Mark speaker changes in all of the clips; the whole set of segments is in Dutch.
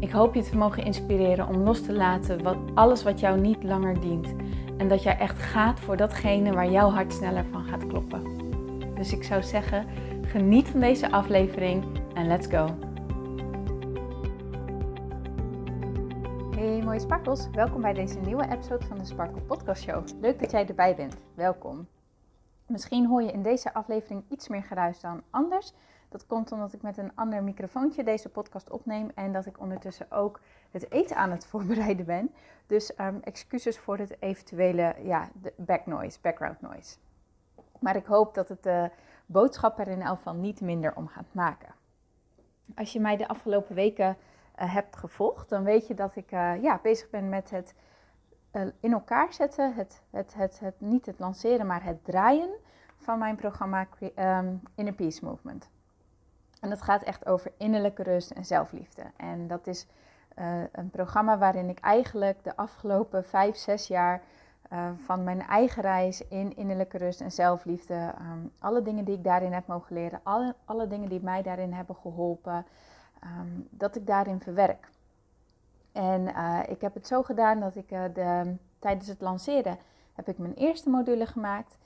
Speaker 1: Ik hoop je te mogen inspireren om los te laten wat, alles wat jou niet langer dient. En dat jij echt gaat voor datgene waar jouw hart sneller van gaat kloppen. Dus ik zou zeggen, geniet van deze aflevering en let's go. Hey mooie sparkles, welkom bij deze nieuwe episode van de Sparkle Podcast Show. Leuk dat jij erbij bent, welkom. Misschien hoor je in deze aflevering iets meer geruis dan anders. Dat komt omdat ik met een ander microfoontje deze podcast opneem en dat ik ondertussen ook het eten aan het voorbereiden ben. Dus um, excuses voor het eventuele ja, de back noise, background noise. Maar ik hoop dat het de boodschap er in elk geval niet minder om gaat maken. Als je mij de afgelopen weken uh, hebt gevolgd, dan weet je dat ik uh, ja, bezig ben met het uh, in elkaar zetten. Het, het, het, het, niet het lanceren, maar het draaien van mijn programma um, Inner Peace Movement. En dat gaat echt over innerlijke rust en zelfliefde. En dat is uh, een programma waarin ik eigenlijk de afgelopen vijf, zes jaar uh, van mijn eigen reis in innerlijke rust en zelfliefde, um, alle dingen die ik daarin heb mogen leren, alle, alle dingen die mij daarin hebben geholpen, um, dat ik daarin verwerk. En uh, ik heb het zo gedaan dat ik de, tijdens het lanceren heb ik mijn eerste module gemaakt.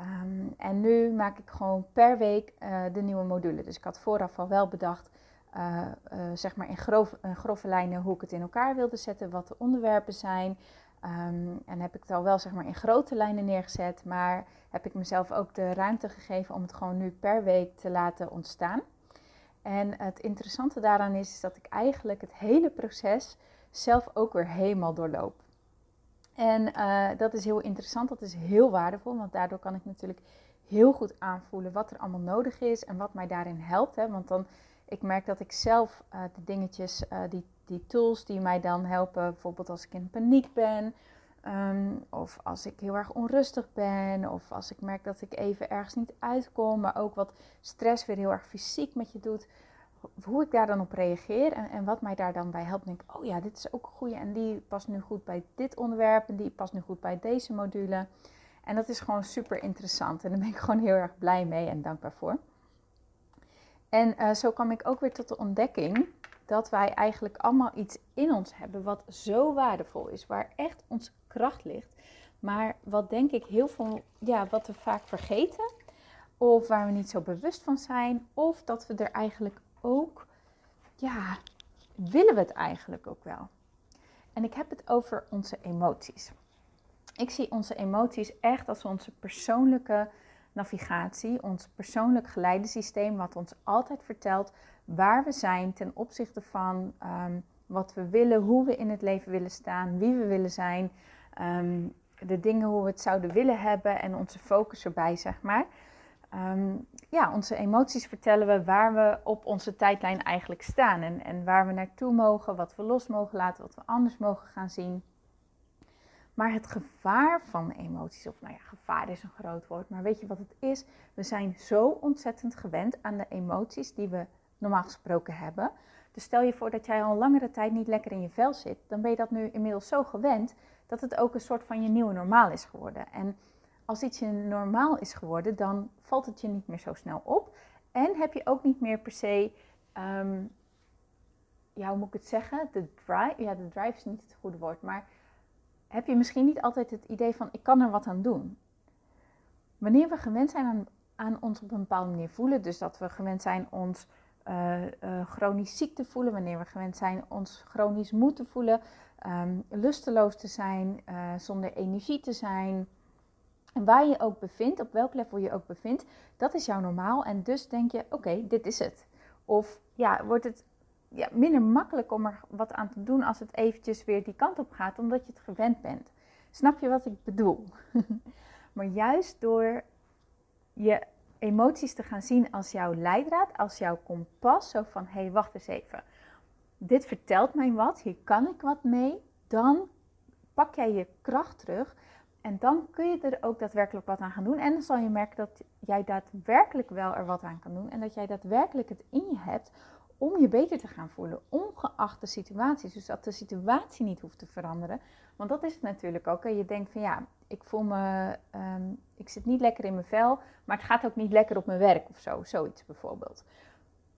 Speaker 1: Um, en nu maak ik gewoon per week uh, de nieuwe module. Dus ik had vooraf al wel bedacht, uh, uh, zeg maar in grove, lijnen, hoe ik het in elkaar wilde zetten, wat de onderwerpen zijn. Um, en heb ik het al wel zeg maar in grote lijnen neergezet, maar heb ik mezelf ook de ruimte gegeven om het gewoon nu per week te laten ontstaan. En het interessante daaraan is, is dat ik eigenlijk het hele proces zelf ook weer helemaal doorloop. En uh, dat is heel interessant, dat is heel waardevol, want daardoor kan ik natuurlijk heel goed aanvoelen wat er allemaal nodig is en wat mij daarin helpt. Hè? Want dan, ik merk dat ik zelf uh, de dingetjes, uh, die, die tools die mij dan helpen, bijvoorbeeld als ik in paniek ben, um, of als ik heel erg onrustig ben, of als ik merk dat ik even ergens niet uitkom, maar ook wat stress weer heel erg fysiek met je doet hoe ik daar dan op reageer en, en wat mij daar dan bij helpt. Denk ik, oh ja, dit is ook een goede en die past nu goed bij dit onderwerp en die past nu goed bij deze module. En dat is gewoon super interessant en daar ben ik gewoon heel erg blij mee en dankbaar voor. En uh, zo kwam ik ook weer tot de ontdekking dat wij eigenlijk allemaal iets in ons hebben wat zo waardevol is, waar echt onze kracht ligt. Maar wat denk ik heel veel, ja, wat we vaak vergeten, of waar we niet zo bewust van zijn, of dat we er eigenlijk ook, ja, willen we het eigenlijk ook wel? En ik heb het over onze emoties. Ik zie onze emoties echt als onze persoonlijke navigatie, ons persoonlijk geleidesysteem, wat ons altijd vertelt waar we zijn ten opzichte van um, wat we willen, hoe we in het leven willen staan, wie we willen zijn, um, de dingen hoe we het zouden willen hebben en onze focus erbij, zeg maar. Um, ja, onze emoties vertellen we waar we op onze tijdlijn eigenlijk staan en, en waar we naartoe mogen, wat we los mogen laten, wat we anders mogen gaan zien. Maar het gevaar van emoties, of nou ja, gevaar is een groot woord, maar weet je wat het is? We zijn zo ontzettend gewend aan de emoties die we normaal gesproken hebben. Dus stel je voor dat jij al langere tijd niet lekker in je vel zit, dan ben je dat nu inmiddels zo gewend dat het ook een soort van je nieuwe normaal is geworden. En als iets je normaal is geworden, dan valt het je niet meer zo snel op. En heb je ook niet meer per se, um, ja, hoe moet ik het zeggen? De drive, ja, de drive is niet het goede woord, maar heb je misschien niet altijd het idee van, ik kan er wat aan doen. Wanneer we gewend zijn aan, ons op een bepaalde manier voelen, dus dat we gewend zijn ons uh, uh, chronisch ziek te voelen, wanneer we gewend zijn ons chronisch moe te voelen, um, lusteloos te zijn, uh, zonder energie te zijn, en waar je ook bevindt, op welk level je ook bevindt, dat is jouw normaal. En dus denk je, oké, dit is het. Of ja, wordt het ja, minder makkelijk om er wat aan te doen als het eventjes weer die kant op gaat, omdat je het gewend bent. Snap je wat ik bedoel? maar juist door je emoties te gaan zien als jouw leidraad, als jouw kompas, zo van hé, hey, wacht eens even. dit vertelt mij wat, hier kan ik wat mee, dan pak jij je kracht terug en dan kun je er ook daadwerkelijk wat aan gaan doen. En dan zal je merken dat jij daadwerkelijk wel er wat aan kan doen en dat jij daadwerkelijk het in je hebt om je beter te gaan voelen, ongeacht de situatie. Dus dat de situatie niet hoeft te veranderen. Want dat is het natuurlijk ook. En je denkt van ja, ik voel me, ehm, ik zit niet lekker in mijn vel, maar het gaat ook niet lekker op mijn werk of zo, zoiets bijvoorbeeld.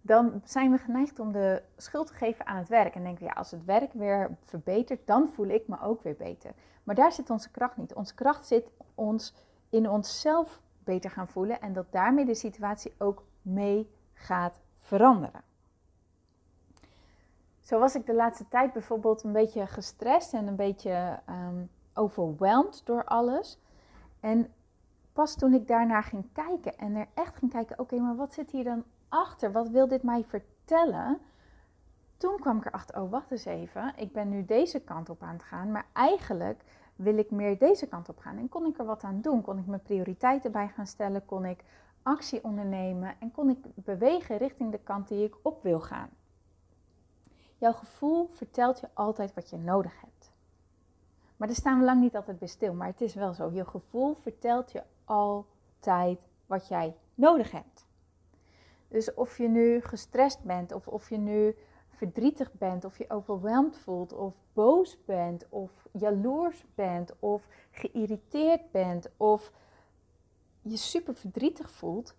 Speaker 1: Dan zijn we geneigd om de schuld te geven aan het werk. En denken we, ja, als het werk weer verbetert, dan voel ik me ook weer beter. Maar daar zit onze kracht niet. Onze kracht zit ons in onszelf beter gaan voelen en dat daarmee de situatie ook mee gaat veranderen. Zo was ik de laatste tijd bijvoorbeeld een beetje gestrest en een beetje um, overweldigd door alles. En pas toen ik daarnaar ging kijken en er echt ging kijken, oké, maar wat zit hier dan achter? Wat wil dit mij vertellen? Toen kwam ik erachter, oh wacht eens even, ik ben nu deze kant op aan het gaan, maar eigenlijk wil ik meer deze kant op gaan. En kon ik er wat aan doen? Kon ik mijn prioriteiten bij gaan stellen? Kon ik actie ondernemen? En kon ik bewegen richting de kant die ik op wil gaan? Jouw gevoel vertelt je altijd wat je nodig hebt. Maar daar staan we lang niet altijd bij stil. Maar het is wel zo. Je gevoel vertelt je altijd wat jij nodig hebt. Dus of je nu gestrest bent, of of je nu verdrietig bent, of je overweldigd voelt, of boos bent, of jaloers bent, of geïrriteerd bent, of je super verdrietig voelt,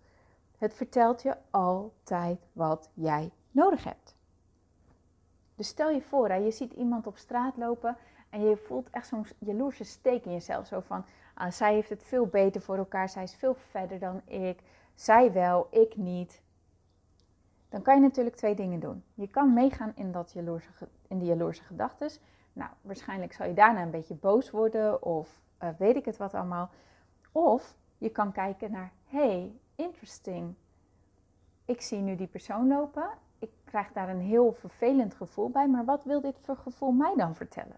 Speaker 1: het vertelt je altijd wat jij nodig hebt. Dus stel je voor, hè, je ziet iemand op straat lopen en je voelt echt zo'n jaloerse steek in jezelf. Zo van, ah, zij heeft het veel beter voor elkaar, zij is veel verder dan ik, zij wel, ik niet. Dan kan je natuurlijk twee dingen doen. Je kan meegaan in, dat jaloerse, in die jaloerse gedachten. Nou, waarschijnlijk zal je daarna een beetje boos worden of uh, weet ik het wat allemaal. Of je kan kijken naar, hey, interesting. Ik zie nu die persoon lopen ik krijg daar een heel vervelend gevoel bij, maar wat wil dit voor gevoel mij dan vertellen?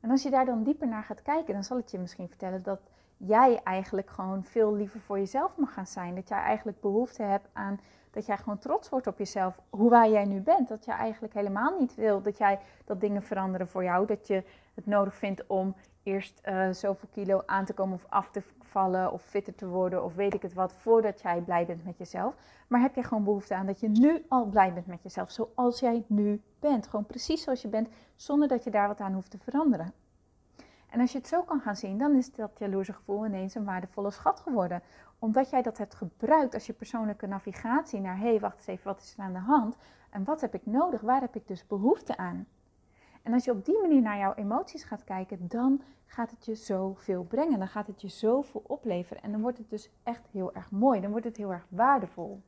Speaker 1: En als je daar dan dieper naar gaat kijken, dan zal het je misschien vertellen dat jij eigenlijk gewoon veel liever voor jezelf mag gaan zijn. Dat jij eigenlijk behoefte hebt aan dat jij gewoon trots wordt op jezelf, hoe waar jij nu bent. Dat jij eigenlijk helemaal niet wil dat jij dat dingen veranderen voor jou. Dat je het nodig vindt om eerst uh, zoveel kilo aan te komen of af te vallen of fitter te worden of weet ik het wat, voordat jij blij bent met jezelf. Maar heb je gewoon behoefte aan dat je nu al blij bent met jezelf, zoals jij nu bent. Gewoon precies zoals je bent, zonder dat je daar wat aan hoeft te veranderen. En als je het zo kan gaan zien, dan is dat jaloerse gevoel ineens een waardevolle schat geworden. Omdat jij dat hebt gebruikt als je persoonlijke navigatie naar, hé, hey, wacht eens even, wat is er aan de hand? En wat heb ik nodig? Waar heb ik dus behoefte aan? En als je op die manier naar jouw emoties gaat kijken, dan gaat het je zoveel brengen. Dan gaat het je zoveel opleveren. En dan wordt het dus echt heel erg mooi. Dan wordt het heel erg waardevol.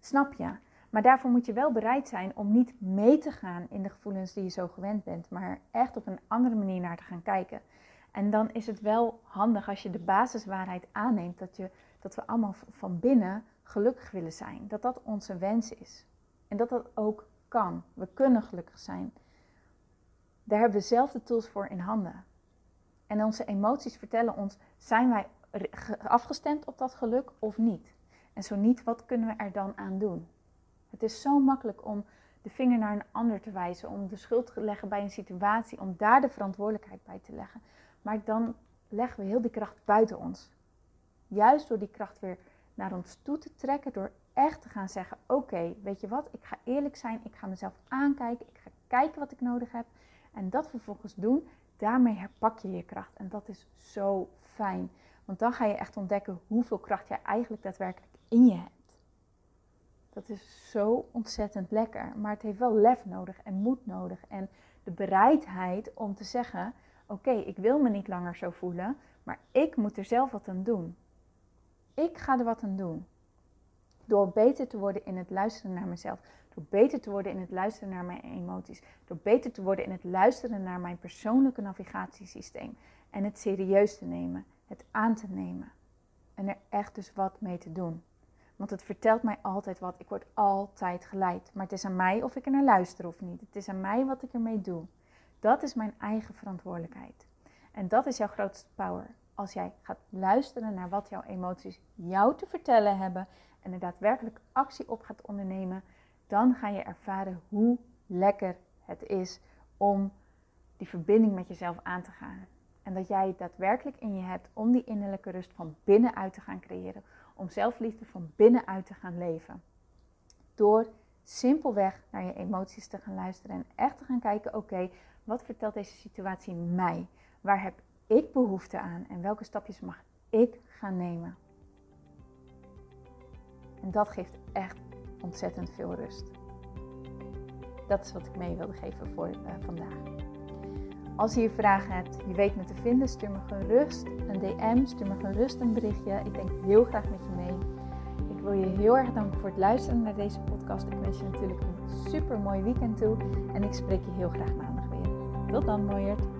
Speaker 1: Snap je? Maar daarvoor moet je wel bereid zijn om niet mee te gaan in de gevoelens die je zo gewend bent, maar echt op een andere manier naar te gaan kijken. En dan is het wel handig als je de basiswaarheid aanneemt dat, je, dat we allemaal van binnen gelukkig willen zijn. Dat dat onze wens is. En dat dat ook kan. We kunnen gelukkig zijn. Daar hebben we zelf de tools voor in handen. En onze emoties vertellen ons: zijn wij afgestemd op dat geluk of niet? En zo niet, wat kunnen we er dan aan doen? Het is zo makkelijk om de vinger naar een ander te wijzen, om de schuld te leggen bij een situatie, om daar de verantwoordelijkheid bij te leggen. Maar dan leggen we heel die kracht buiten ons. Juist door die kracht weer naar ons toe te trekken, door echt te gaan zeggen: Oké, weet je wat, ik ga eerlijk zijn, ik ga mezelf aankijken, ik ga kijken wat ik nodig heb en dat vervolgens doen. Daarmee herpak je je kracht en dat is zo fijn. Want dan ga je echt ontdekken hoeveel kracht jij eigenlijk daadwerkelijk in je hebt. Dat is zo ontzettend lekker. Maar het heeft wel lef nodig en moed nodig. En de bereidheid om te zeggen: Oké, ik wil me niet langer zo voelen, maar ik moet er zelf wat aan doen. Ik ga er wat aan doen. Door beter te worden in het luisteren naar mezelf. Door beter te worden in het luisteren naar mijn emoties. Door beter te worden in het luisteren naar mijn persoonlijke navigatiesysteem. En het serieus te nemen. Het aan te nemen. En er echt dus wat mee te doen. Want het vertelt mij altijd wat. Ik word altijd geleid. Maar het is aan mij of ik er naar luister of niet. Het is aan mij wat ik ermee doe. Dat is mijn eigen verantwoordelijkheid. En dat is jouw grootste power. Als jij gaat luisteren naar wat jouw emoties jou te vertellen hebben en er daadwerkelijk actie op gaat ondernemen, dan ga je ervaren hoe lekker het is om die verbinding met jezelf aan te gaan. En dat jij daadwerkelijk in je hebt om die innerlijke rust van binnenuit te gaan creëren. Om zelfliefde van binnenuit te gaan leven. Door simpelweg naar je emoties te gaan luisteren en echt te gaan kijken: oké, wat vertelt deze situatie mij? Waar heb ik behoefte aan en welke stapjes mag ik gaan nemen? En dat geeft echt ontzettend veel rust. Dat is wat ik mee wilde geven voor uh, vandaag. Als je vragen hebt, je weet me te vinden, stuur me gerust een DM, stuur me gerust een berichtje. Ik denk heel graag met je mee. Ik wil je heel erg danken voor het luisteren naar deze podcast. Ik wens je natuurlijk een super mooi weekend toe en ik spreek je heel graag maandag weer. Tot dan, mooierd.